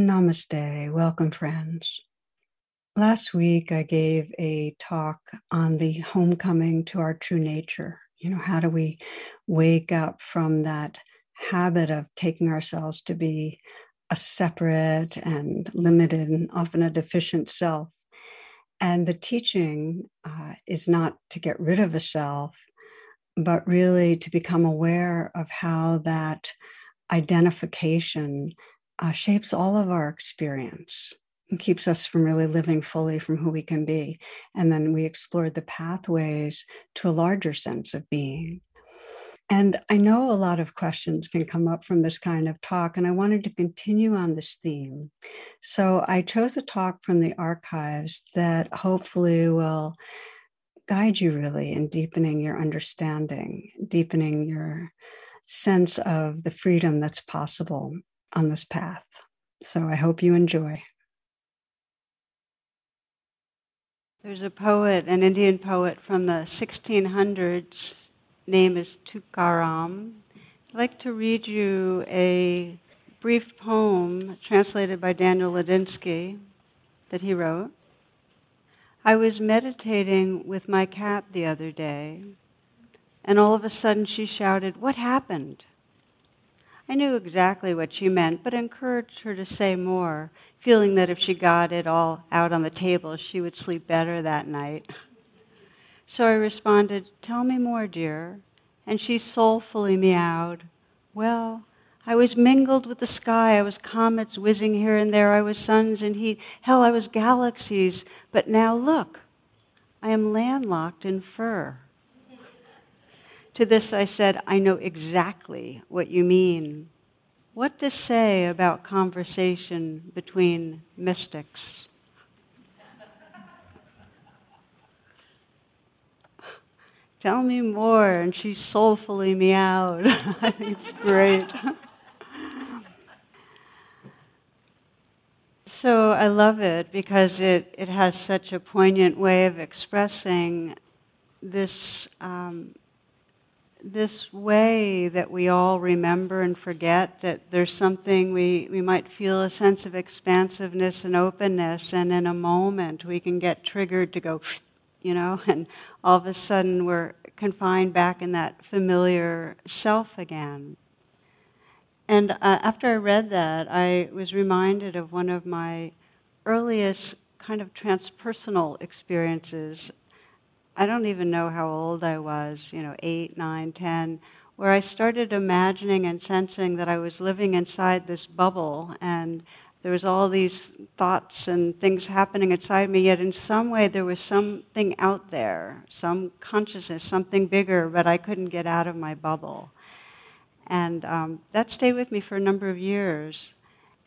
tarabrach.com. Namaste. Welcome, friends. Last week, I gave a talk on the homecoming to our true nature. You know, how do we wake up from that habit of taking ourselves to be a separate and limited and often a deficient self? And the teaching uh, is not to get rid of a self, but really to become aware of how that identification uh, shapes all of our experience and keeps us from really living fully from who we can be. And then we explored the pathways to a larger sense of being. And I know a lot of questions can come up from this kind of talk, and I wanted to continue on this theme. So I chose a talk from the archives that hopefully will guide you really in deepening your understanding, deepening your sense of the freedom that's possible on this path. So I hope you enjoy. There's a poet, an Indian poet from the 1600s, name is Tukaram. I'd like to read you a brief poem translated by Daniel Ladinsky that he wrote. I was meditating with my cat the other day, and all of a sudden she shouted, What happened? I knew exactly what she meant, but encouraged her to say more, feeling that if she got it all out on the table, she would sleep better that night. So I responded, Tell me more, dear. And she soulfully meowed, Well, I was mingled with the sky. I was comets whizzing here and there. I was suns and heat. Hell, I was galaxies. But now look, I am landlocked in fur. To this I said, I know exactly what you mean. What to say about conversation between mystics? Tell me more. And she soulfully meowed. I think it's great. so I love it because it, it has such a poignant way of expressing this um, this way that we all remember and forget that there's something we, we might feel a sense of expansiveness and openness, and in a moment we can get triggered to go, you know, and all of a sudden we're confined back in that familiar self again. And uh, after I read that, I was reminded of one of my earliest kind of transpersonal experiences I don't even know how old I was, you know, eight, nine, ten, where I started imagining and sensing that I was living inside this bubble and there was all these thoughts and things happening inside me, yet in some way there was something out there, some consciousness, something bigger, but I couldn't get out of my bubble. And um, that stayed with me for a number of years.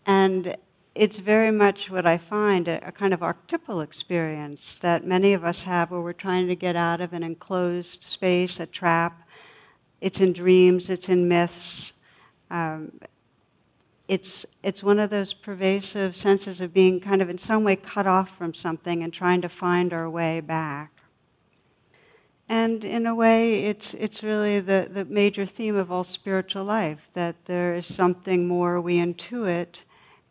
And it's very much what I find a, a, kind of archetypal experience that many of us have where we're trying to get out of an enclosed space, a trap. It's in dreams, it's in myths. Um, it's, it's one of those pervasive senses of being kind of in some way cut off from something and trying to find our way back. And in a way, it's, it's really the, the major theme of all spiritual life that there is something more we intuit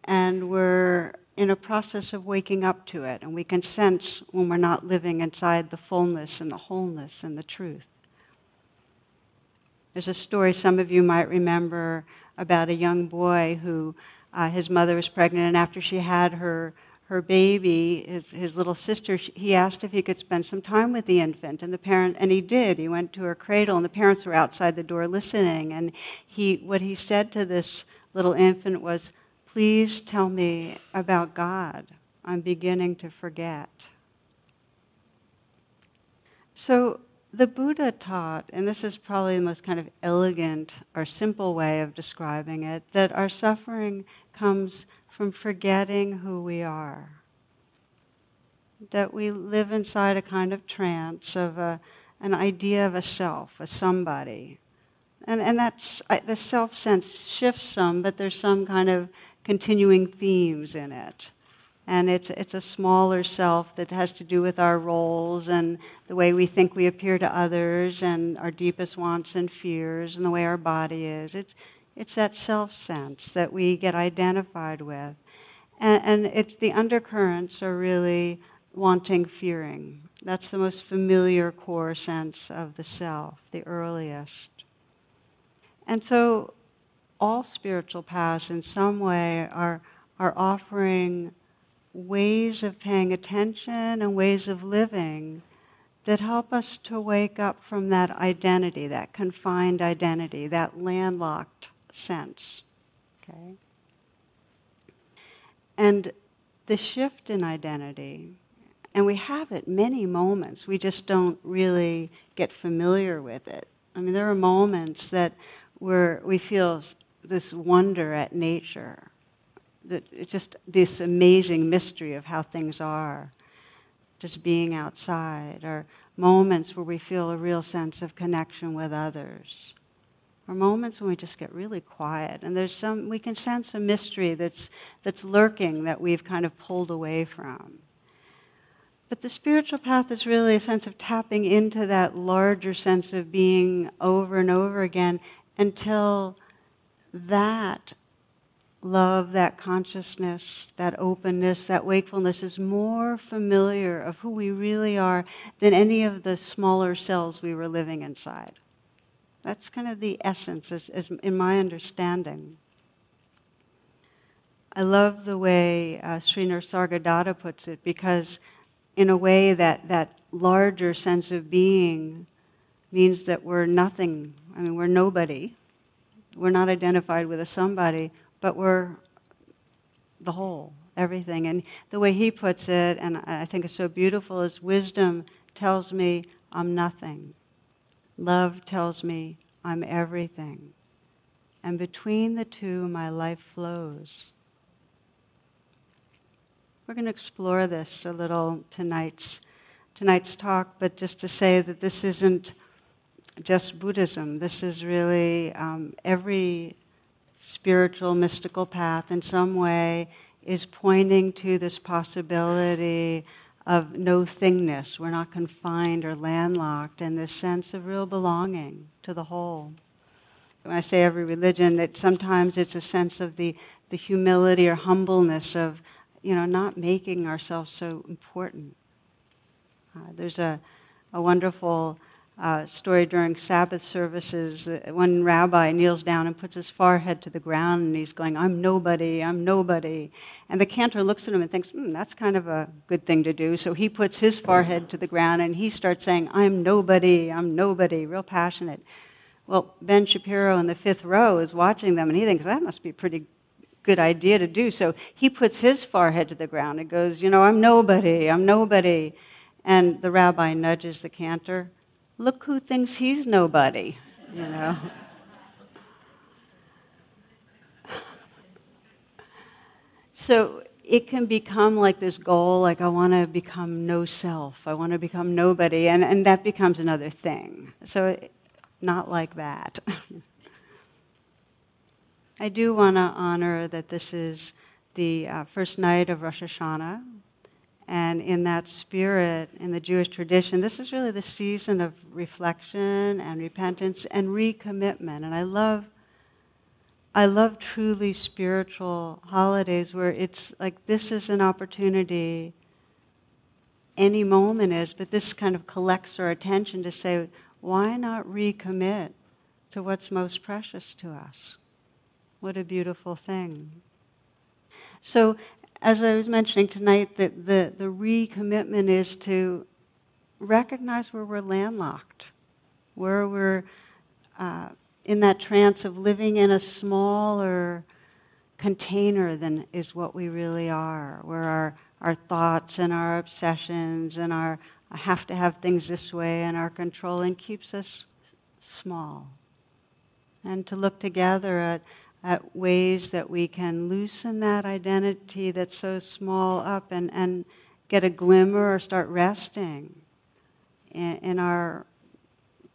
and we're in a process of waking up to it. And we can sense when we're not living inside the fullness and the wholeness and the truth. There's a story some of you might remember about a young boy who uh, his mother was pregnant, and after she had her her baby, his, his little sister, he asked if he could spend some time with the infant, and the parent, and he did. He went to her cradle, and the parents were outside the door listening. And he, what he said to this little infant was, Please tell me about God. I'm beginning to forget. So, the Buddha taught, and this is probably the most kind of elegant or simple way of describing it, that our suffering comes from forgetting who we are. That we live inside a kind of trance of a, an idea of a self, a somebody. And, and that's, the self sense shifts some, but there's some kind of continuing themes in it. And it's it's a smaller self that has to do with our roles and the way we think we appear to others and our deepest wants and fears and the way our body is. It's it's that self sense that we get identified with. And, and it's the undercurrents are really wanting fearing. That's the most familiar core sense of the self the earliest. And so all spiritual paths in some way are are offering ways of paying attention and ways of living that help us to wake up from that identity, that confined identity, that landlocked sense. Okay? And the shift in identity, and we have it many moments, we just don't really get familiar with it. I mean, there are moments that where we feel this wonder at nature that just this amazing mystery of how things are, just being outside, or moments where we feel a real sense of connection with others, or moments when we just get really quiet, and there's some we can sense a mystery that's that's lurking that we've kind of pulled away from. But the spiritual path is really a sense of tapping into that larger sense of being over and over again until that love, that consciousness, that openness, that wakefulness is more familiar of who we really are than any of the smaller cells we were living inside. That's kind of the essence, as, as in my understanding. I love the way uh, Sri Nisargadatta puts it because, in a way, that, that larger sense of being means that we're nothing. I mean, we're nobody. We're not identified with a somebody but we're the whole, everything. And the way he puts it, and I think it's so beautiful, is wisdom tells me I'm nothing. Love tells me I'm everything. And between the two, my life flows. We're going to explore this a little tonight's tonight's talk, but just to say that this isn't just Buddhism. This is really um, every spiritual, mystical path in some way is pointing to this possibility of no thingness. We're not confined or landlocked, and this sense of real belonging to the whole. When I say every religion, that sometimes it's a sense of the, the humility or humbleness of, you know, not making ourselves so important. Uh, there's a, a wonderful uh, story during Sabbath services. One rabbi kneels down and puts his forehead to the ground and he's going, I'm nobody, I'm nobody. And the cantor looks at him and thinks, hmm, that's kind of a good thing to do. So he puts his forehead to the ground and he starts saying, I'm nobody, I'm nobody, real passionate. Well, Ben Shapiro in the fifth row is watching them and he thinks, that must be a pretty good idea to do. So he puts his forehead to the ground and goes, You know, I'm nobody, I'm nobody. And the rabbi nudges the cantor look who thinks he's nobody, you know. so it can become like this goal, like I want to become no self, I want to become nobody, and, and that becomes another thing. So, not like that. I do want to honor that this is the uh, first night of Rosh Hashanah, and in that spirit, in the Jewish tradition, this is really the season of reflection and repentance and recommitment. And I love, I love truly spiritual holidays where it's like this is an opportunity. Any moment is, but this kind of collects our attention to say, why not recommit to what's most precious to us? What a beautiful thing. So as I was mentioning tonight, the, the, recommitment is to recognize where we're landlocked, where we're uh, in that trance of living in a smaller container than is what we really are, where our, our thoughts and our obsessions and our, I have to have things this way and our control and keeps us small. And to look together at, at ways that we can loosen that identity that's so small up and, and get a glimmer or start resting in, in our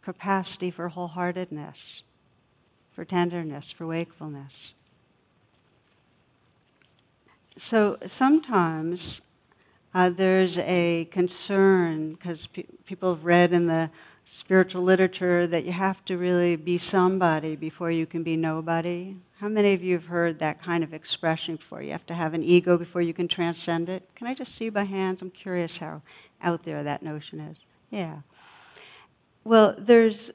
capacity for wholeheartedness, for tenderness, for wakefulness. So sometimes uh, there's a concern because pe- people have read in the spiritual literature that you have to really be somebody before you can be nobody. How many of you have heard that kind of expression before? You have to have an ego before you can transcend it. Can I just see by hands? I'm curious how out there that notion is. Yeah. Well, there's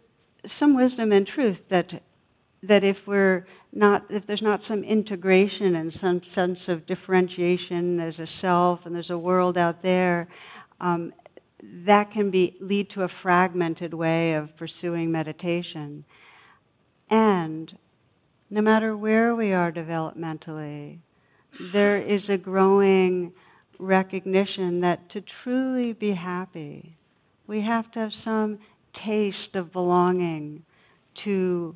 some wisdom and truth that that if we're not if there's not some integration and some sense of differentiation as a self and there's a world out there um, that can be lead to a fragmented way of pursuing meditation and no matter where we are developmentally there is a growing recognition that to truly be happy we have to have some taste of belonging to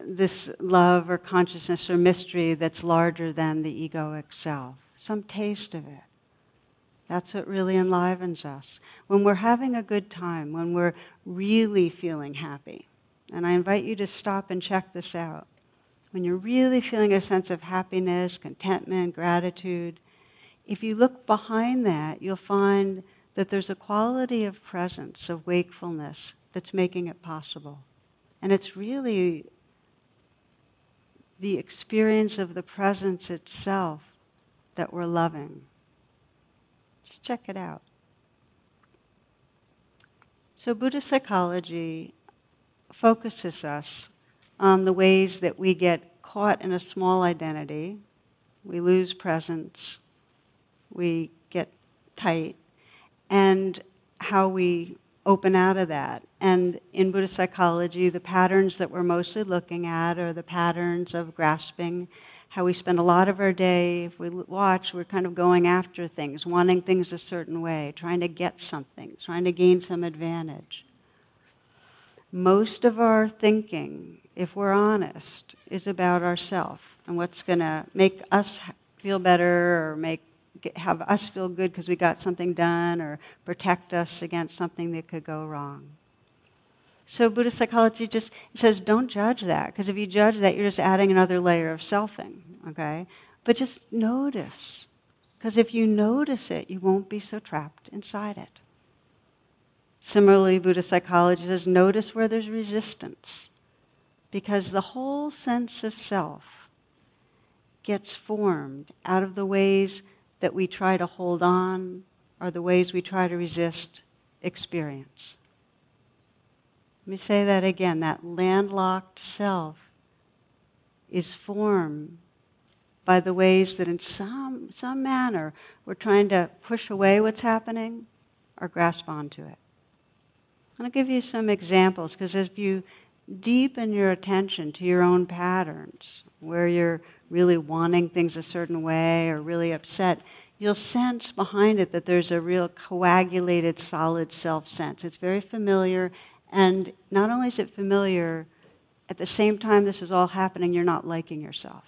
this love or consciousness or mystery that's larger than the egoic self. Some taste of it. That's what really enlivens us. When we're having a good time, when we're really feeling happy, and I invite you to stop and check this out. When you're really feeling a sense of happiness, contentment, gratitude, if you look behind that, you'll find that there's a quality of presence, of wakefulness, that's making it possible. And it's really the experience of the presence itself that we're loving. Just check it out. So, Buddhist psychology focuses us on the ways that we get caught in a small identity, we lose presence, we get tight, and how we open out of that. And in Buddhist psychology, the patterns that we're mostly looking at are the patterns of grasping, how we spend a lot of our day, if we watch, we're kind of going after things, wanting things a certain way, trying to get something, trying to gain some advantage. Most of our thinking, if we're honest, is about ourself and what's going to make us feel better or make have us feel good because we got something done or protect us against something that could go wrong. So Buddhist psychology just says don't judge that because if you judge that, you're just adding another layer of selfing. Okay, but just notice because if you notice it, you won't be so trapped inside it. Similarly, Buddhist psychology says notice where there's resistance because the whole sense of self gets formed out of the ways that we try to hold on or the ways we try to resist experience. Let me say that again. That landlocked self is formed by the ways that in some, some manner we're trying to push away what's happening or grasp onto it. I'll give you some examples because if you deepen your attention to your own patterns, where you're really wanting things a certain way or really upset, you'll sense behind it that there's a real coagulated, solid self sense. It's very familiar, and not only is it familiar, at the same time this is all happening, you're not liking yourself.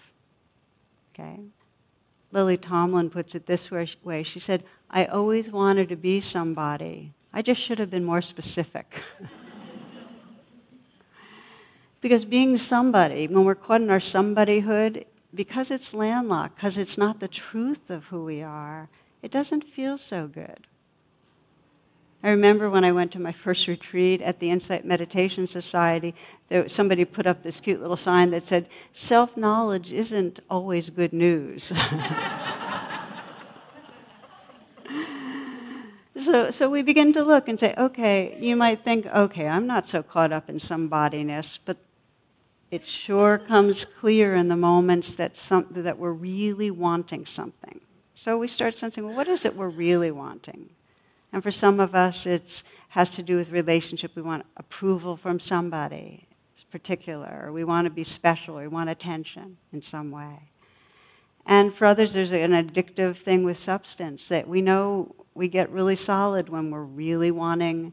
Okay? Lily Tomlin puts it this way She said, I always wanted to be somebody. I just should have been more specific. because being somebody, when we're caught in our somebodyhood, because it's landlocked, because it's not the truth of who we are, it doesn't feel so good. I remember when I went to my first retreat at the Insight Meditation Society, there, somebody put up this cute little sign that said, Self knowledge isn't always good news. so, so we begin to look and say, okay, you might think, okay, I'm not so caught up in somebodyness, but it sure comes clear in the moments that, some, that we're really wanting something. So we start sensing, well, what is it we're really wanting? And for some of us, it has to do with relationship. We want approval from somebody. Particular. Or we want to be special. Or we want attention in some way. And for others, there's an addictive thing with substance that we know we get really solid when we're really wanting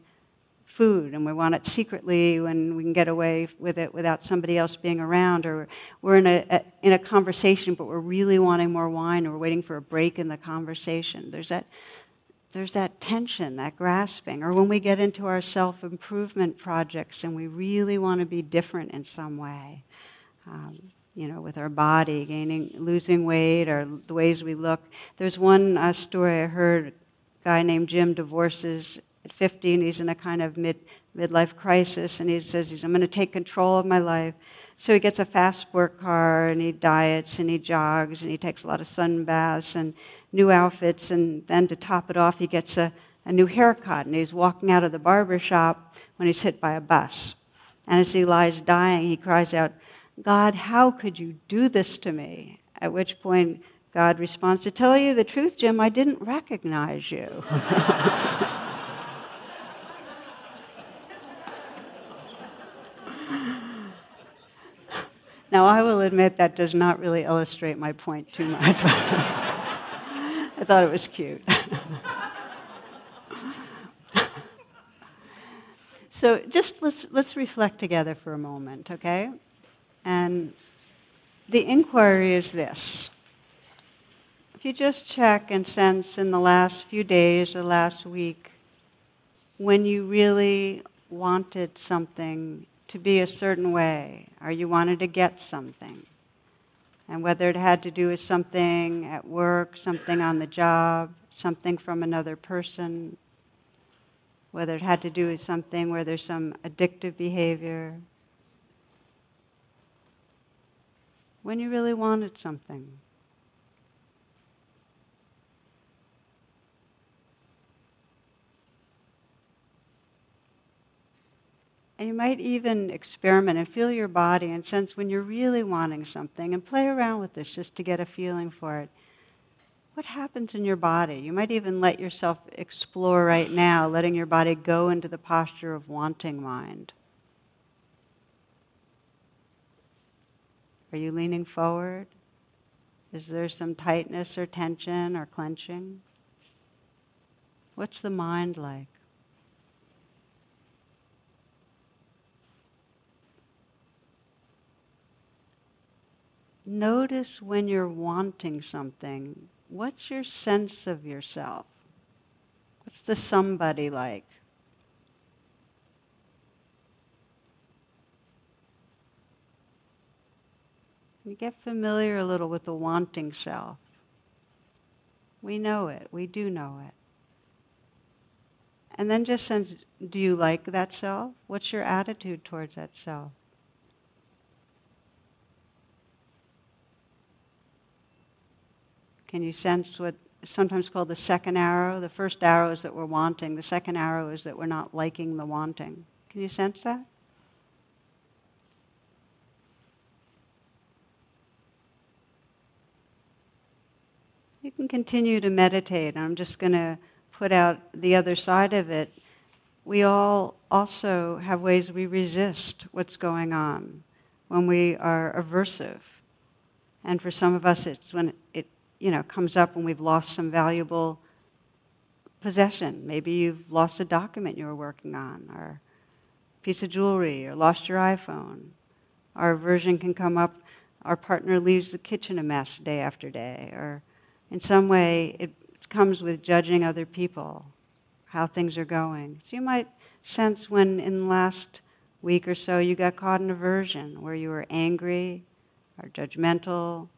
food and we want it secretly when we can get away with it without somebody else being around or we're in a, a, in a conversation but we're really wanting more wine or we're waiting for a break in the conversation there's that there's that tension that grasping. Or when we get into our self-improvement projects and we really want to be different in some way um, you know with our body gaining losing weight or the ways we look. There's one uh, story i heard a guy named jim divorces at 50 and he's in a kind of mid midlife crisis and he says he's, i'm going to take control of my life. So he gets a fast sport car and he diets and he jogs and he takes a lot of sun baths and new outfits and then to top it off he gets a, a new haircut and he's walking out of the barber shop when he's hit by a bus. And as he lies dying he cries out god how could you do this to me? At which point god responds to tell you the truth jim i didn't recognize you. Now, I will admit that does not really illustrate my point too much. I thought it was cute. so just let's, let's reflect together for a moment, okay? And the inquiry is this. If you just check and sense in the last few days, the last week, when you really wanted something to be a certain way, or you wanted to get something. And whether it had to do with something at work, something on the job, something from another person, whether it had to do with something where there's some addictive behavior. When you really wanted something. And you might even experiment and feel your body and sense when you're really wanting something and play around with this just to get a feeling for it. What happens in your body? You might even let yourself explore right now, letting your body go into the posture of wanting mind. Are you leaning forward? Is there some tightness or tension or clenching? What's the mind like? Notice when you're wanting something, what's your sense of yourself? What's the somebody like? You get familiar a little with the wanting self. We know it. We do know it. And then just sense do you like that self? What's your attitude towards that self? Can you sense what is sometimes called the second arrow? The first arrow is that we're wanting, the second arrow is that we're not liking the wanting. Can you sense that? You can continue to meditate. I'm just going to put out the other side of it. We all also have ways we resist what's going on when we are aversive. And for some of us, it's when it you know, comes up when we've lost some valuable possession. Maybe you've lost a document you were working on, or a piece of jewelry, or lost your iPhone. Our aversion can come up, our partner leaves the kitchen a mess day after day, or in some way it comes with judging other people, how things are going. So you might sense when in the last week or so you got caught in aversion, where you were angry or judgmental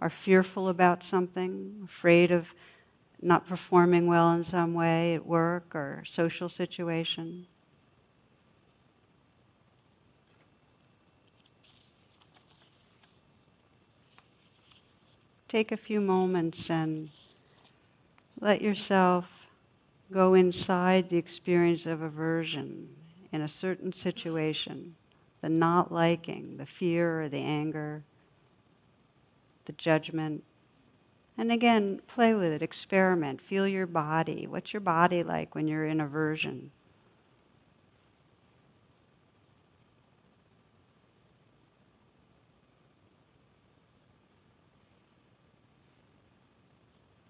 are fearful about something, afraid of not performing well in some way at work or social situation. Take a few moments and let yourself go inside the experience of aversion in a certain situation, the not liking, the fear or the anger the judgment. And again, play with it, experiment, feel your body. What's your body like when you're in aversion?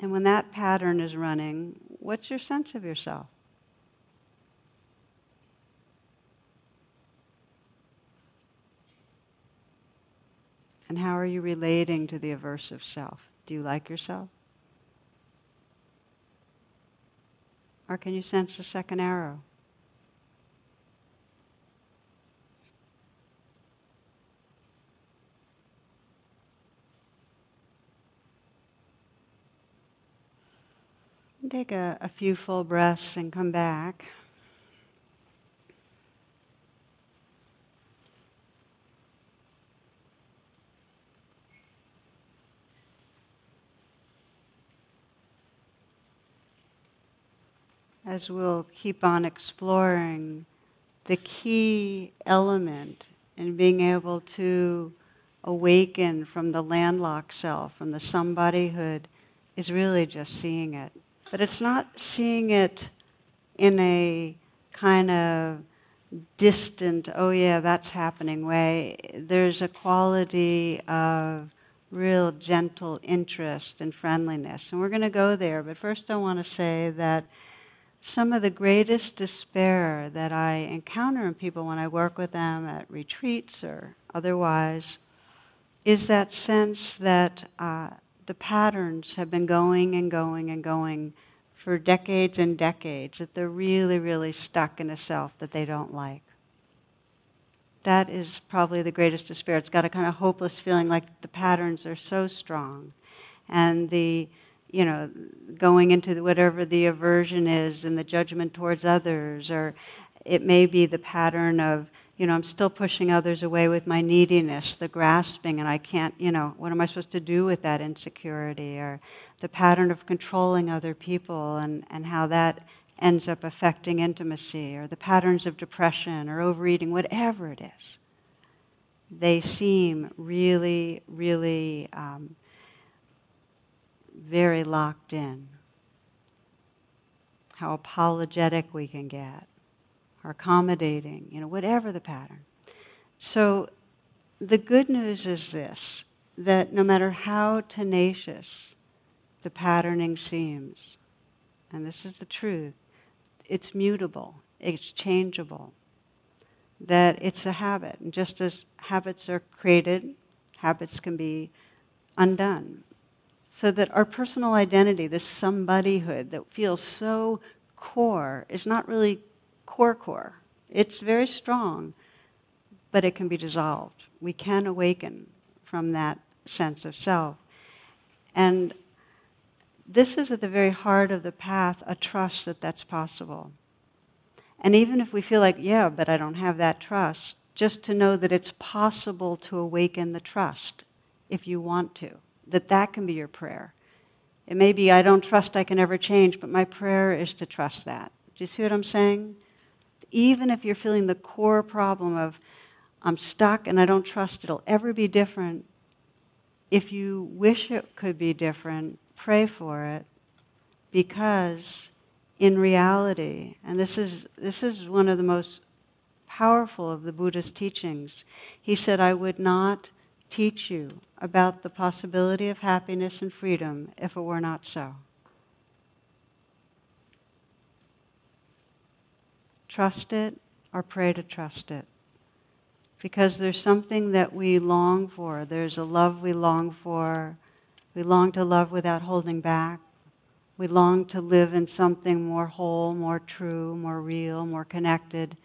And when that pattern is running, what's your sense of yourself? And how are you relating to the aversive self? Do you like yourself? Or can you sense the second arrow? Take a, a few full breaths and come back. As we'll keep on exploring, the key element in being able to awaken from the landlocked self, from the somebodyhood, is really just seeing it. But it's not seeing it in a kind of distant, oh yeah, that's happening way. There's a quality of real gentle interest and friendliness. And we're going to go there. But first, I want to say that some of the greatest despair that I encounter in people when I work with them at retreats or otherwise is that sense that uh, the patterns have been going and going and going for decades and decades, that they're really, really stuck in a self that they don't like. That is probably the greatest despair. It's got a kind of hopeless feeling like the patterns are so strong. And the you know, going into whatever the aversion is and the judgment towards others, or it may be the pattern of, you know, I'm still pushing others away with my neediness, the grasping, and I can't, you know, what am I supposed to do with that insecurity? Or the pattern of controlling other people and, and how that ends up affecting intimacy, or the patterns of depression or overeating, whatever it is. They seem really, really um, very locked in. How apologetic we can get, or accommodating, you know, whatever the pattern. So the good news is this that no matter how tenacious the patterning seems, and this is the truth, it's mutable, it's changeable, that it's a habit. And just as habits are created, habits can be undone. So that our personal identity, this somebodyhood that feels so core, is not really core core. It's very strong, but it can be dissolved. We can awaken from that sense of self. And this is at the very heart of the path, a trust that that's possible. And even if we feel like, yeah, but I don't have that trust, just to know that it's possible to awaken the trust if you want to that that can be your prayer. It may be, I don't trust I can ever change, but my prayer is to trust that. Do you see what I'm saying? Even if you're feeling the core problem of, I'm stuck and I don't trust it'll ever be different, if you wish it could be different, pray for it because in reality, and this is, this is one of the most powerful of the Buddha's teachings, he said, I would not teach you about the possibility of happiness and freedom if it were not so. Trust it or pray to trust it. Because there's something that we long for. There's a love we long for. We long to love without holding back. We long to live in something more whole, more true, more real, more connected.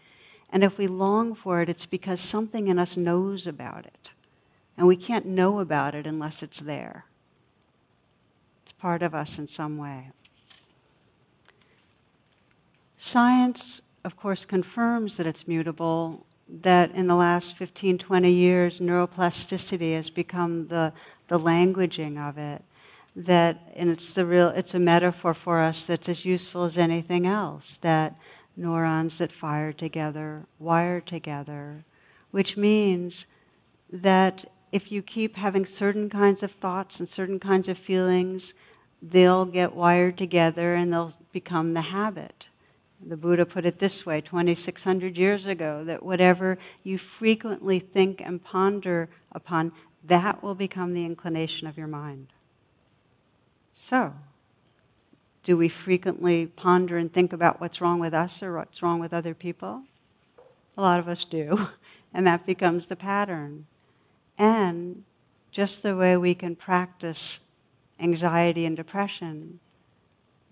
And if we long for it, it's because something in us knows about it. And we can't know about it unless it's there. It's part of us in some way. Science, of course, confirms that it's mutable, that in the last 15, 20 years, neuroplasticity has become the, the languaging of it. That, and it's the real, it's a metaphor for us that's as useful as anything else, that neurons that fire together wire together, which means that if you keep having certain kinds of thoughts and certain kinds of feelings, they'll get wired together and they'll become the habit. The Buddha put it this way 2,600 years ago that whatever you frequently think and ponder upon, that will become the inclination of your mind. So, Do we frequently ponder and think about what's wrong with us or what's wrong with other people? A lot of us do. And that becomes the pattern. And just the way we can practice anxiety and depression,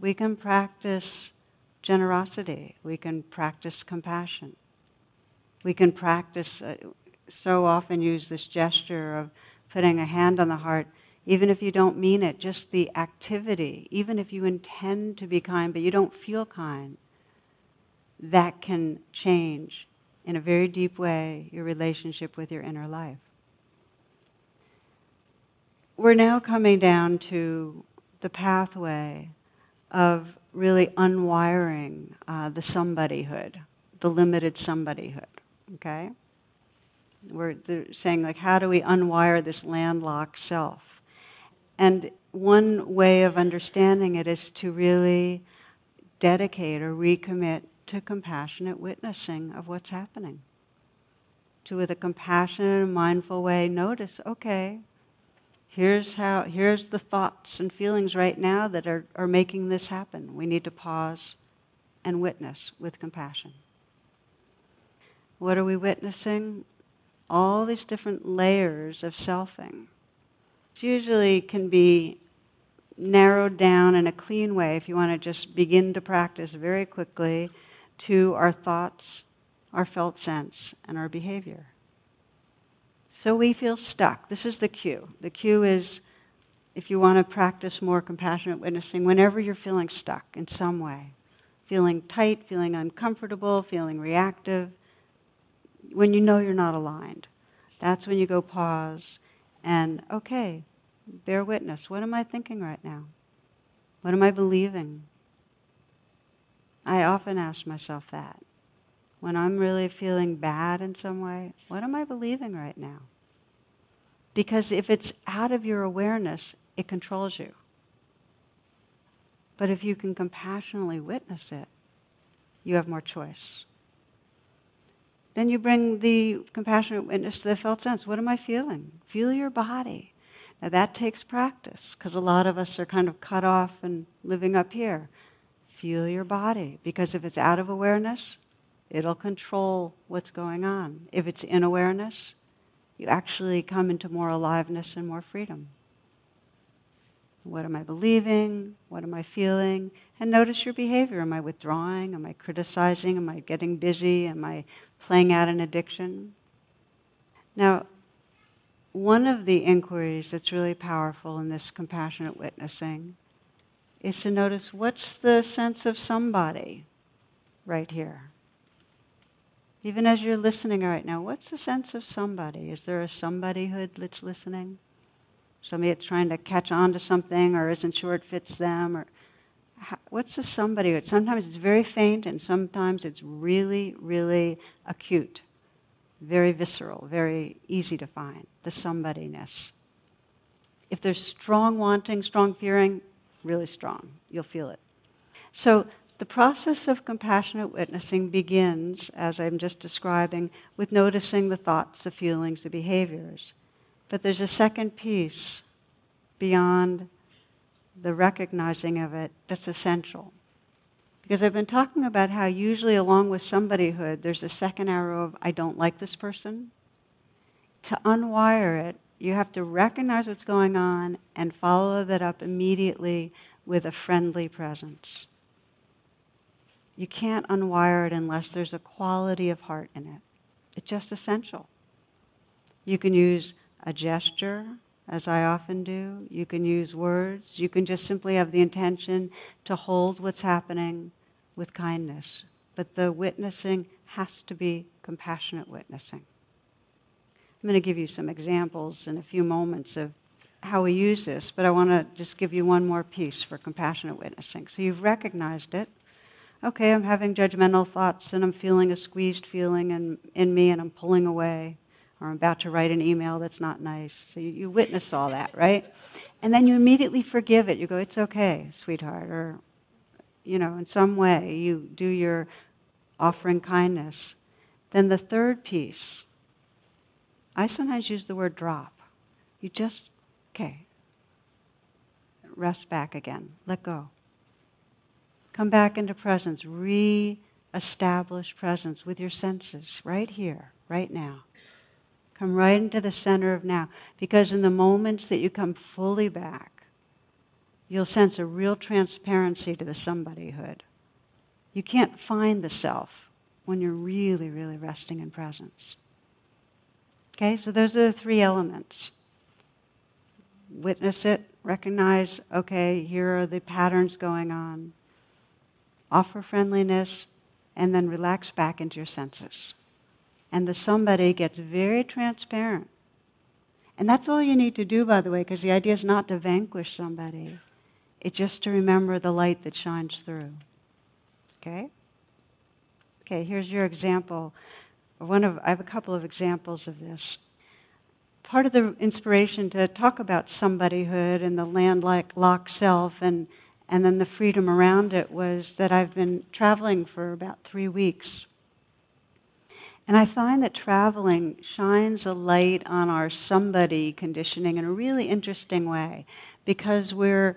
we can practice generosity, we can practice compassion. We can practice, uh, so often use this gesture of putting a hand on the heart, even if you don't mean it, just the activity, even if you intend to be kind but you don't feel kind, that can change in a very deep way your relationship with your inner life. We're now coming down to the pathway of really unwiring uh, the somebodyhood, the limited somebodyhood. Okay? We're saying, like, how do we unwire this landlocked self? And one way of understanding it is to really dedicate or recommit to compassionate witnessing of what's happening. To, with a compassionate and mindful way, notice, okay, here's how, here's the thoughts and feelings right now that are, are making this happen. We need to pause and witness with compassion. What are we witnessing? All these different layers of selfing. It usually can be narrowed down in a clean way if you want to just begin to practice very quickly to our thoughts, our felt sense, and our behavior. So we feel stuck. This is the cue. The cue is if you want to practice more compassionate witnessing, whenever you're feeling stuck in some way, feeling tight, feeling uncomfortable, feeling reactive, when you know you're not aligned, that's when you go pause and, okay, bear witness. What am I thinking right now? What am I believing? I often ask myself that. When I'm really feeling bad in some way, what am I believing right now? Because if it's out of your awareness, it controls you. But if you can compassionately witness it, you have more choice. Then you bring the compassionate witness to the felt sense. What am I feeling? Feel your body. Now that takes practice because a lot of us are kind of cut off and living up here feel your body. Because if it's out of awareness, it'll control what's going on. If it's in awareness, you actually come into more aliveness and more freedom. What am I believing? What am I feeling? And notice your behavior. Am I withdrawing? Am I criticizing? Am I getting busy? Am I playing out an addiction? Now, one of the inquiries that's really powerful in this compassionate witnessing is to notice what's the sense of somebody right here. Even as you're listening right now, what's the sense of somebody? Is there a somebodyhood that's listening? Somebody that's trying to catch on to something or isn't sure it fits them? Or how, what's the somebodyhood? Sometimes it's very faint and sometimes it's really, really acute, very visceral, very easy to find, the somebodyness. If there's strong wanting, strong fearing, really strong. You'll feel it. So the process of compassionate witnessing begins, as I'm just describing, with noticing the thoughts, the feelings, the behaviors. But there's a second piece beyond the recognizing of it that's essential. Because I've been talking about how usually along with somebodyhood, there's a second arrow of, I don't like this person. To unwire it, you have to recognize what's going on and follow that up immediately with a friendly presence. You can't unwire it unless there's a quality of heart in it. It's just essential. You can use a gesture, as I often do. You can use words. You can just simply have the intention to hold what's happening with kindness. But the witnessing has to be compassionate witnessing. I'm going to give you some examples in a few moments of how we use this, but I want to just give you one more piece for compassionate witnessing. So you've recognized it. Okay, I'm having judgmental thoughts and I'm feeling a squeezed feeling in, in me and I'm pulling away, or I'm about to write an email that's not nice. So you, you witness all that, right? And then you immediately forgive it. You go, it's okay, sweetheart, or, you know, in some way you do your offering kindness. Then the third piece I sometimes use the word drop. You just, okay, rest back again, let go. Come back into presence. Re establish presence with your senses right here, right now. Come right into the center of now. Because in the moments that you come fully back, you'll sense a real transparency to the somebodyhood. You can't find the self when you're really, really resting in presence. Okay, so those are the three elements. Witness it, recognize, okay, here are the patterns going on. Offer friendliness, and then relax back into your senses. And the somebody gets very transparent. And that's all you need to do, by the way, because the idea is not to vanquish somebody. It's just to remember the light that shines through. Okay? Okay, here's your example. One of I have a couple of examples of this. Part of the inspiration to talk about somebodyhood and the landlocked self and and then the freedom around it was that I've been traveling for about three weeks. And I find that traveling shines a light on our somebody conditioning in a really interesting way because we're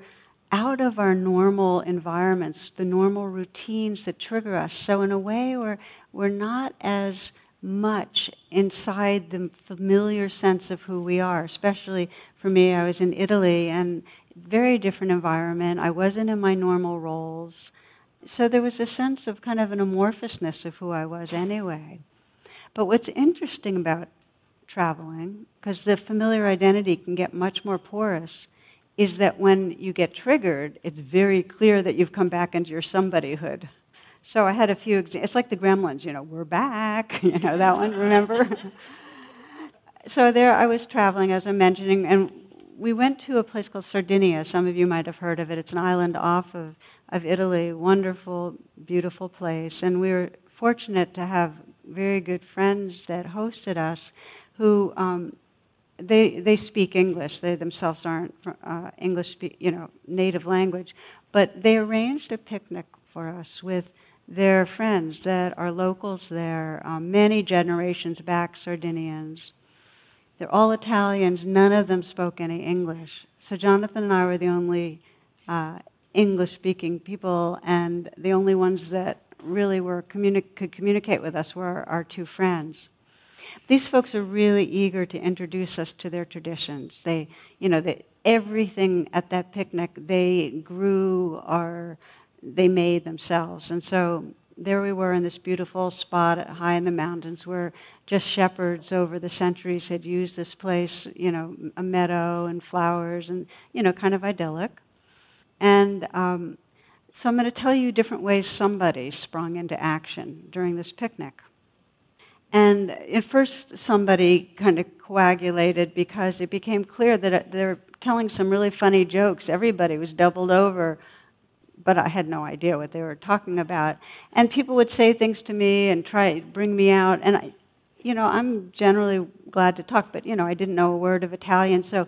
out of our normal environments, the normal routines that trigger us. So, in a way, we're, we're not as much inside the familiar sense of who we are. Especially for me, I was in Italy and very different environment. I wasn't in my normal roles. So there was a sense of kind of an amorphousness of who I was anyway. But what's interesting about traveling, because the familiar identity can get much more porous, is that when you get triggered, it's very clear that you've come back into your somebodyhood. So I had a few examples. It's like the gremlins, you know, we're back, you know, that one, remember? so there I was traveling, as I'm mentioning, and we went to a place called Sardinia. Some of you might have heard of it. It's an island off of, of Italy. Wonderful, beautiful place. And we were fortunate to have very good friends that hosted us who um, they, they speak English. They themselves aren't uh, English, you know, native language. But they arranged a picnic for us with their friends that are locals there, um, many generations back, Sardinians. They're all Italians. None of them spoke any English. So Jonathan and I were the only uh, English speaking people, and the only ones that really were communi- could communicate with us were our two friends. These folks are really eager to introduce us to their traditions. They, you know, they, everything at that picnic they grew or they made themselves. And so there we were in this beautiful spot high in the mountains where just shepherds over the centuries had used this place, you know, a meadow and flowers and, you know, kind of idyllic. And um, so I'm going to tell you different ways somebody sprung into action during this picnic. And at first, somebody kind of coagulated because it became clear that they're telling some really funny jokes. Everybody was doubled over but I had no idea what they were talking about. And people would say things to me and try bring me out. And I, you know, I'm generally glad to talk, but you know, I didn't know a word of Italian, so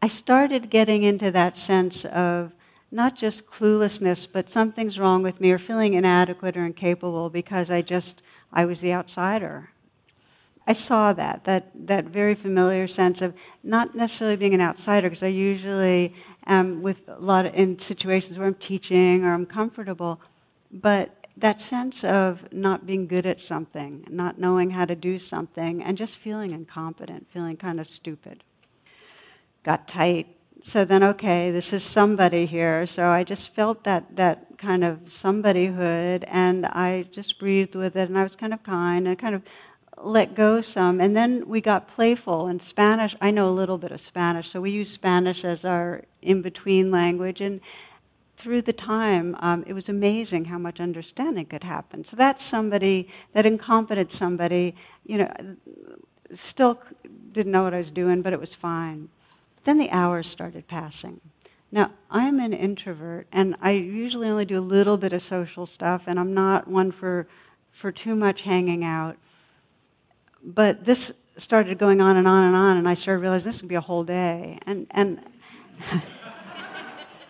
I started getting into that sense of not just cluelessness, but something's wrong with me, or feeling inadequate or incapable because I just I was the outsider. I saw that, that, that very familiar sense of not necessarily being an outsider, because I usually am with a lot of, in situations where I'm teaching or I'm comfortable, but that sense of not being good at something, not knowing how to do something, and just feeling incompetent, feeling kind of stupid. Got tight. So then, okay, this is somebody here. So I just felt that, that kind of somebodyhood, and I just breathed with it, and I was kind of kind and kind of let go some. And then we got playful. In Spanish, I know a little bit of Spanish, so we use Spanish as our in between language. And through the time, um, it was amazing how much understanding could happen. So that's somebody, that incompetent somebody, you know, still didn't know what I was doing, but it was fine. Then the hours started passing. Now, I'm an introvert, and I usually only do a little bit of social stuff, and I'm not one for, for too much hanging out but this started going on and on and on, and I started realizing this could be a whole day. And and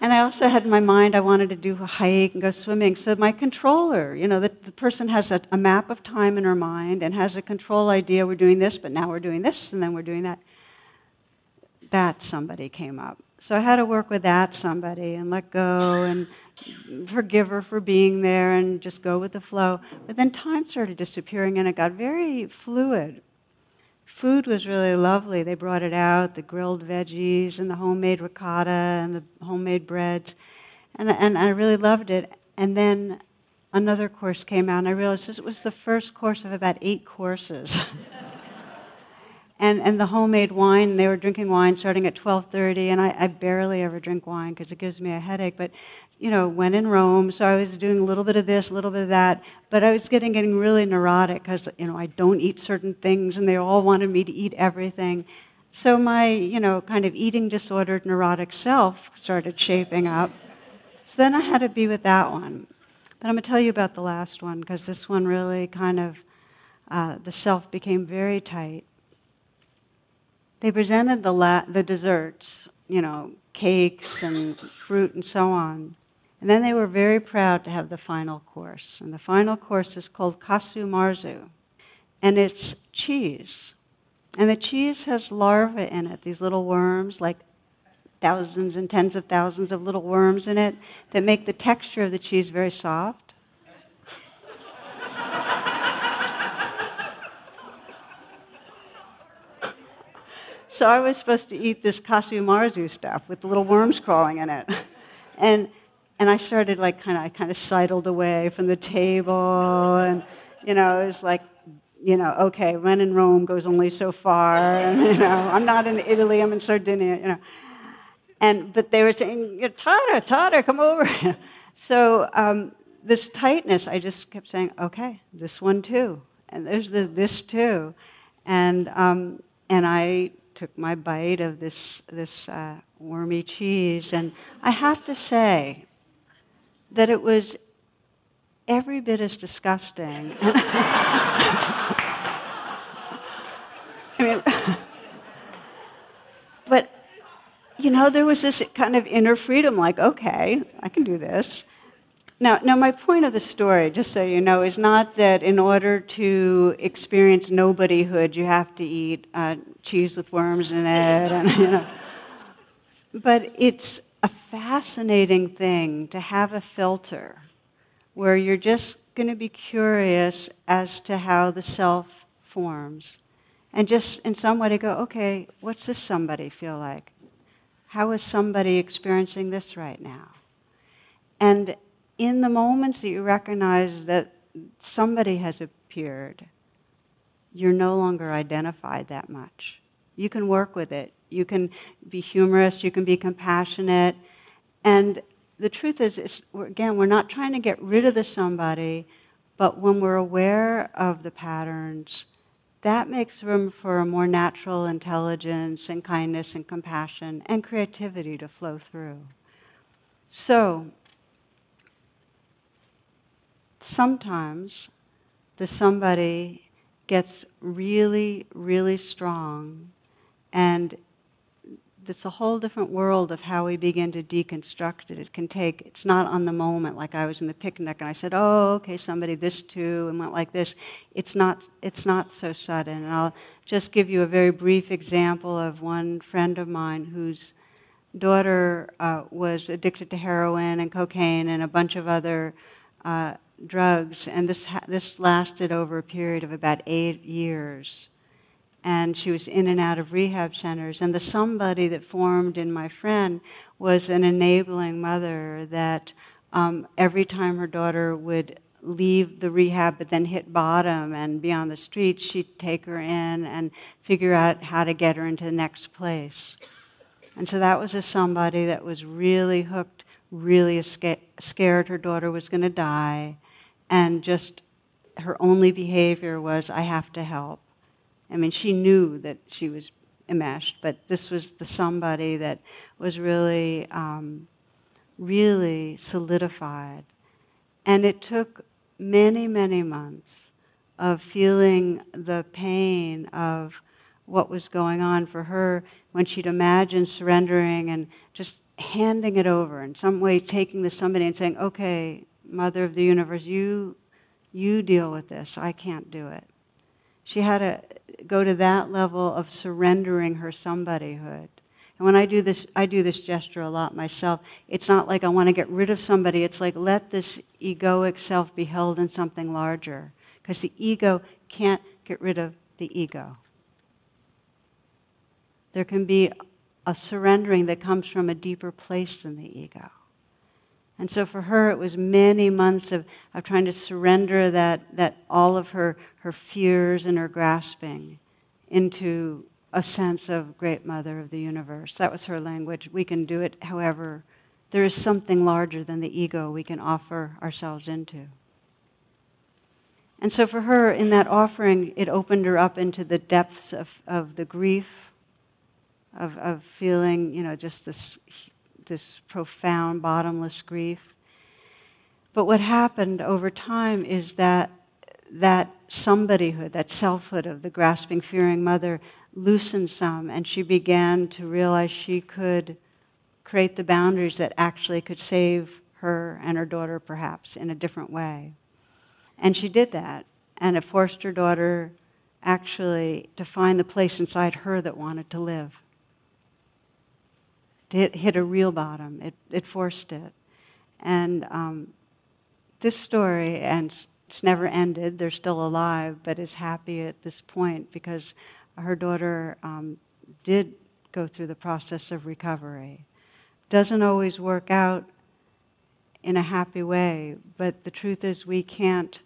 and I also had in my mind I wanted to do a hike and go swimming. So my controller, you know, the, the person has a, a map of time in her mind and has a control idea. We're doing this, but now we're doing this, and then we're doing that. That somebody came up. So I had to work with that somebody and let go and forgive her for being there and just go with the flow. But then time started disappearing and it got very fluid. Food was really lovely. They brought it out the grilled veggies and the homemade ricotta and the homemade breads. And, and I really loved it. And then another course came out, and I realized this was the first course of about eight courses. and and the homemade wine they were drinking wine starting at 12.30 and I, I barely ever drink wine because it gives me a headache. But you know when in rome so i was doing a little bit of this a little bit of that but i was getting getting really neurotic because you know i don't eat certain things and they all wanted me to eat everything. So my you know kind of eating disordered neurotic self started shaping up. So then i had to be with that one. But i'm going to tell you about the last one because this one really kind of uh, the self became very tight they presented the, la- the desserts, you know, cakes and fruit and so on. And then they were very proud to have the final course. And the final course is called casu marzu. And it's cheese. And the cheese has larvae in it, these little worms, like thousands and tens of thousands of little worms in it, that make the texture of the cheese very soft. So I was supposed to eat this casu marzu stuff with the little worms crawling in it. And, and I started like kind of, I kind of sidled away from the table and, you know, it was like, you know, okay, when in Rome goes only so far. And, you know, I'm not in Italy, I'm in Sardinia, you know. And, but they were saying, Tara, Tara, come over. so um, this tightness, I just kept saying, okay, this one too. And there's the, this too. And, um, and I took my bite of this, this uh, wormy cheese, and I have to say that it was every bit as disgusting. I mean, but you know, there was this kind of inner freedom, like, okay, I can do this. Now, now, my point of the story, just so you know, is not that in order to experience nobodyhood, you have to eat uh, cheese with worms in it, and, you know. But it's a fascinating thing to have a filter where you're just going to be curious as to how the self forms, and just in some way to go, okay, what's this somebody feel like? How is somebody experiencing this right now? And in the moments that you recognize that somebody has appeared, you're no longer identified that much. You can work with it. You can be humorous. You can be compassionate. And the truth is, again, we're not trying to get rid of the somebody, but when we're aware of the patterns, that makes room for a more natural intelligence and kindness and compassion and creativity to flow through. So, sometimes the somebody gets really, really strong, and it's a whole different world of how we begin to deconstruct it. It can take, it's not on the moment, like I was in the picnic and I said, oh, okay, somebody this too, and went like this. It's not, it's not so sudden. And I'll just give you a very brief example of one friend of mine whose daughter uh, was addicted to heroin and cocaine and a bunch of other uh, drugs, and this, ha- this lasted over a period of about eight years. And she was in and out of rehab centers. And the somebody that formed in my friend was an enabling mother that um, every time her daughter would leave the rehab but then hit bottom and be on the streets, she'd take her in and figure out how to get her into the next place. And so that was a somebody that was really hooked, really scared her daughter was going to die, and just her only behavior was, I have to help. I mean, she knew that she was enmeshed, but this was the somebody that was really, um, really solidified. And it took many, many months of feeling the pain of what was going on for her when she'd imagine surrendering and just handing it over in some way taking the somebody and saying okay Mother of the universe, you, you deal with this. I can't do it. She had to go to that level of surrendering her somebodyhood. And when I do this, I do this gesture a lot myself. It's not like I want to get rid of somebody. It's like let this egoic self be held in something larger. Because the ego can't get rid of the ego. There can be a surrendering that comes from a deeper place than the ego. And so for her, it was many months of, of trying to surrender that, that all of her, her fears and her grasping into a sense of great mother of the universe. That was her language. We can do it however. There is something larger than the ego we can offer ourselves into. And so for her, in that offering, it opened her up into the depths of, of the grief, of, of feeling, you know, just this, this profound, bottomless grief. But what happened over time is that that somebodyhood, that selfhood of the grasping, fearing mother loosened some, and she began to realize she could create the boundaries that actually could save her and her daughter, perhaps, in a different way. And she did that, and it forced her daughter actually to find the place inside her that wanted to live. It hit a real bottom. It, it forced it. And um, this story, and it's never ended, they're still alive, but is happy at this point because her daughter um, did go through the process of recovery. Doesn't always work out in a happy way, but the truth is we can't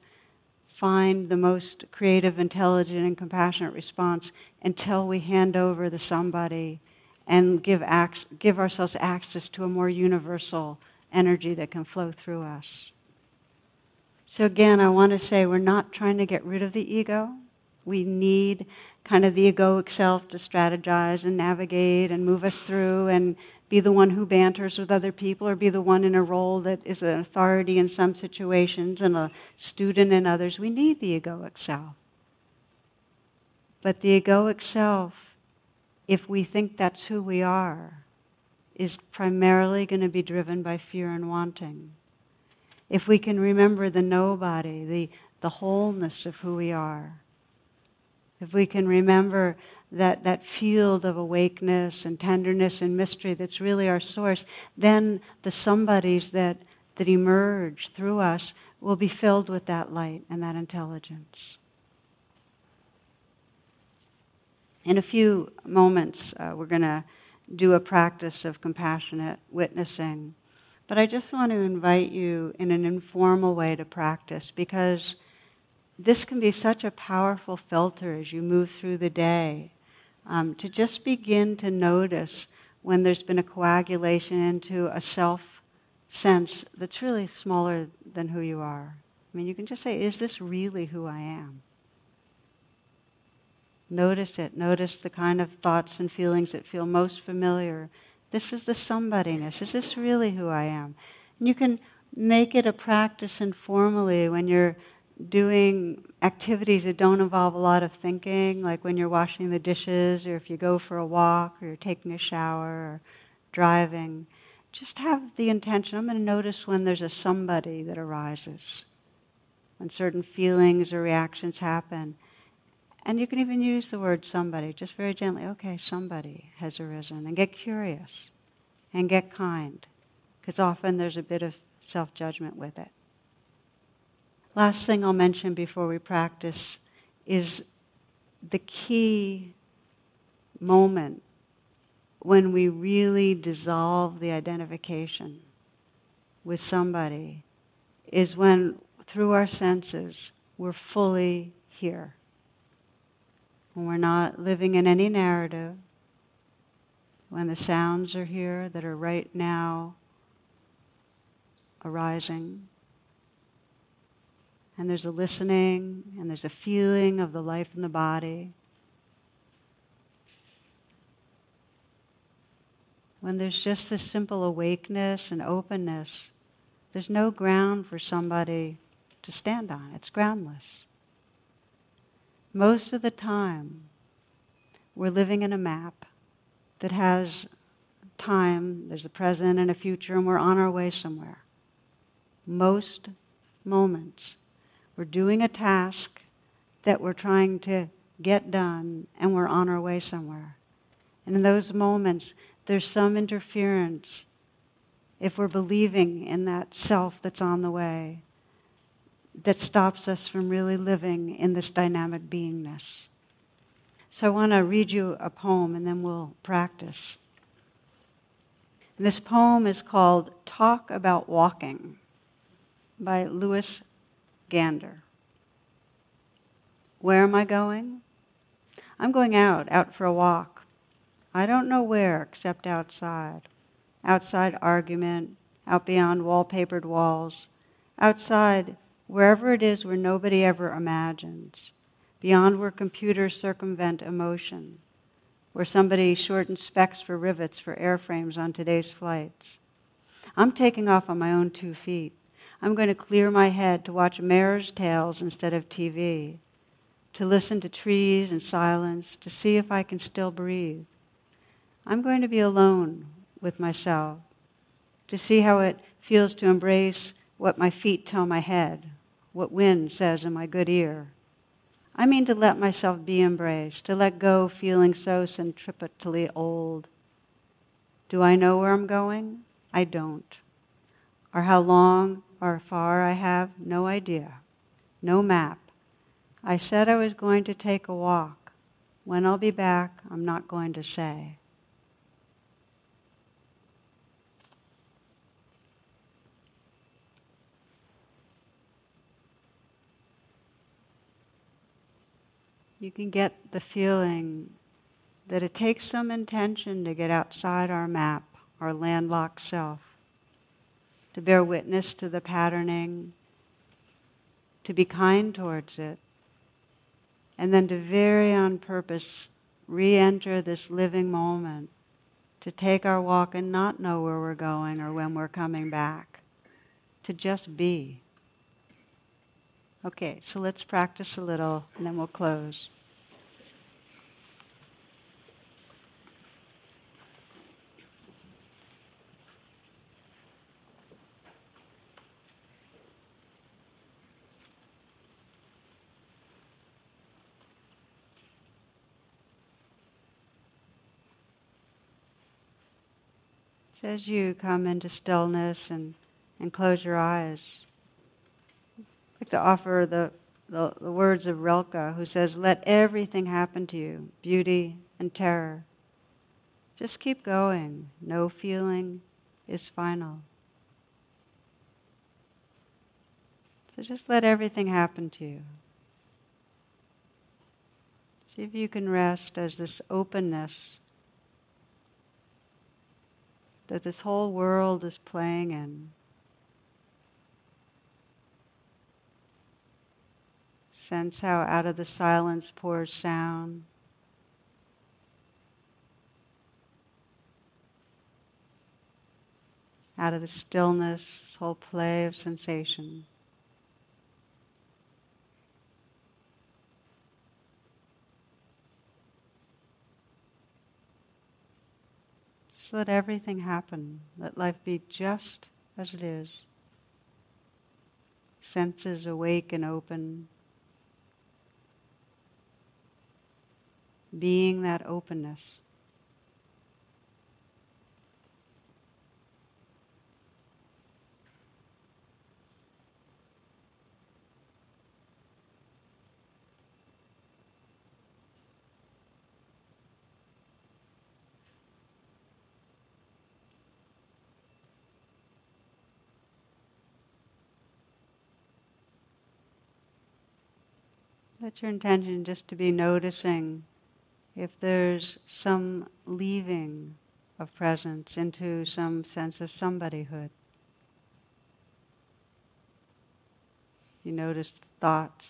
find the most creative, intelligent, and compassionate response until we hand over the somebody and give, give ourselves access to a more universal energy that can flow through us. So, again, I want to say we're not trying to get rid of the ego. We need kind of the egoic self to strategize and navigate and move us through and be the one who banters with other people or be the one in a role that is an authority in some situations and a student in others. We need the egoic self. But the egoic self, if we think that's who we are, is primarily going to be driven by fear and wanting. If we can remember the nobody, the, the wholeness of who we are, if we can remember that, that field of awakeness and tenderness and mystery that's really our source, then the somebodies that, that emerge through us will be filled with that light and that intelligence. In a few moments, uh, we're going to do a practice of compassionate witnessing. But I just want to invite you in an informal way to practice because this can be such a powerful filter as you move through the day um, to just begin to notice when there's been a coagulation into a self sense that's really smaller than who you are. I mean, you can just say, is this really who I am? Notice it. Notice the kind of thoughts and feelings that feel most familiar. This is the somebodyness. Is this really who I am? And you can make it a practice informally when you're doing activities that don't involve a lot of thinking, like when you're washing the dishes, or if you go for a walk, or you're taking a shower, or driving, just have the intention. I'm going to notice when there's a somebody that arises, when certain feelings or reactions happen. And you can even use the word somebody, just very gently. Okay, somebody has arisen. And get curious and get kind, because often there's a bit of self judgment with it. Last thing I'll mention before we practice is the key moment when we really dissolve the identification with somebody is when, through our senses, we're fully here. When we're not living in any narrative, when the sounds are here that are right now arising, and there's a listening, and there's a feeling of the life in the body. When there's just this simple awakeness and openness, there's no ground for somebody to stand on. It's groundless. Most of the time, we're living in a map that has time, there's a present and a future, and we're on our way somewhere. Most moments we're doing a task that we're trying to get done, and we're on our way somewhere. And in those moments, there's some interference, if we're believing in that self that's on the way, that stops us from really living in this dynamic beingness. So I want to read you a poem and then we'll practice. This poem is called Talk About Walking by Louis Gander. Where am I going? I'm going out, out for a walk. I don't know where except outside. Outside argument, out beyond wallpapered walls. Outside, wherever it is where nobody ever imagines. Beyond where computers circumvent emotion. Where somebody shortens specs for rivets for airframes on today's flights. I'm taking off on my own two feet. I'm going to clear my head to watch mares' tails instead of TV, to listen to trees and silence, to see if I can still breathe. I'm going to be alone with myself, to see how it feels to embrace what my feet tell my head, what wind says in my good ear. I mean to let myself be embraced, to let go feeling so centripetally old. Do I know where I'm going? I don't. Or how long or far I have? No idea. No map. I said I was going to take a walk. When I'll be back, I'm not going to say. You can get the feeling that it takes some intention to get outside our map, our landlocked self, to bear witness to the patterning, to be kind towards it, and then to very on purpose re enter this living moment, to take our walk and not know where we're going or when we're coming back, to just be. Okay, so let's practice a little and then we'll close. As you come into stillness and, and close your eyes, I'd like to offer the, the, the words of Rilke, who says, Let everything happen to you, beauty and terror. Just keep going. No feeling is final. So just let everything happen to you. See if you can rest as this openness that this whole world is playing in. Sense how out of the silence pours sound. Out of the stillness, this whole play of sensation. Just let everything happen. Let life be just as it is. Senses awake and open. Being that openness. Let your intention just to be noticing if there's some leaving of presence into some sense of somebodyhood. You notice thoughts,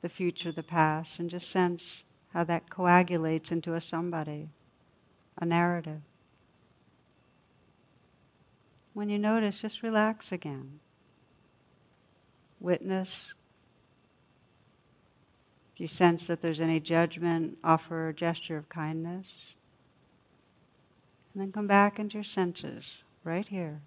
the future, the past, and just sense how that coagulates into a somebody, a narrative. When you notice, just relax again. Witness, you sense that there's any judgment, offer a gesture of kindness. And then come back into your senses, right here.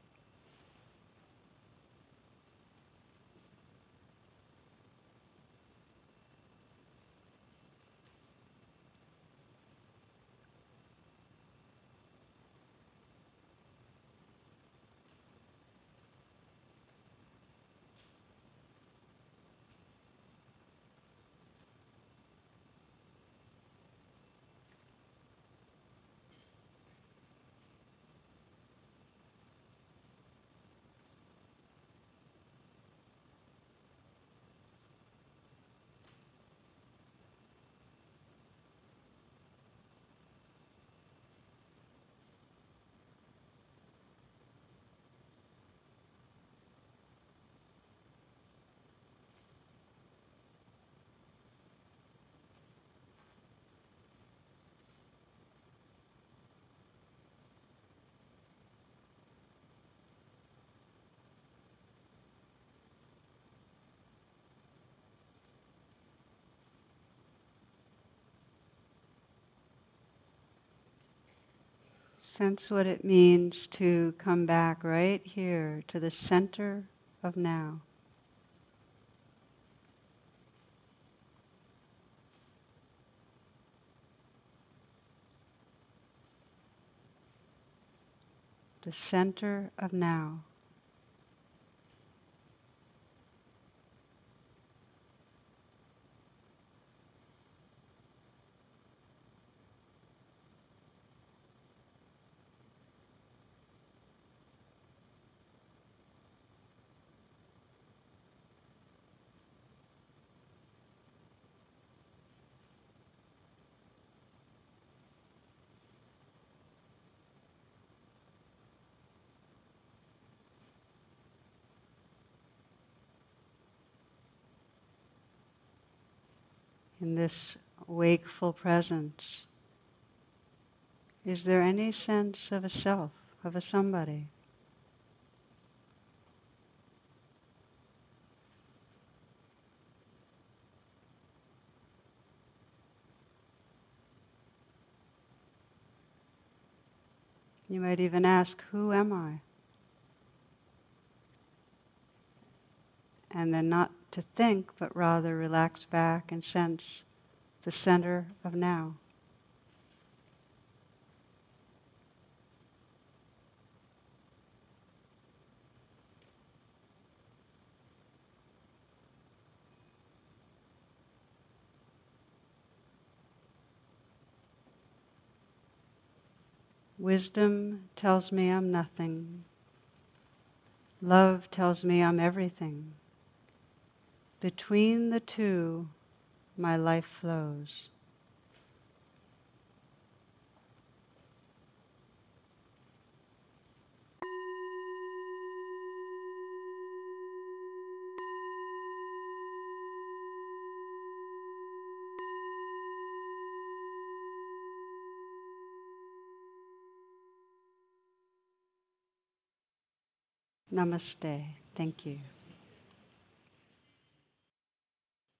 Sense what it means to come back right here to the center of now. The center of now. In this wakeful presence, is there any sense of a self, of a somebody? You might even ask, Who am I? And then not to think, but rather relax back and sense the center of now. Wisdom tells me I'm nothing. Love tells me I'm everything. Between the two, my life flows. Namaste. Thank you.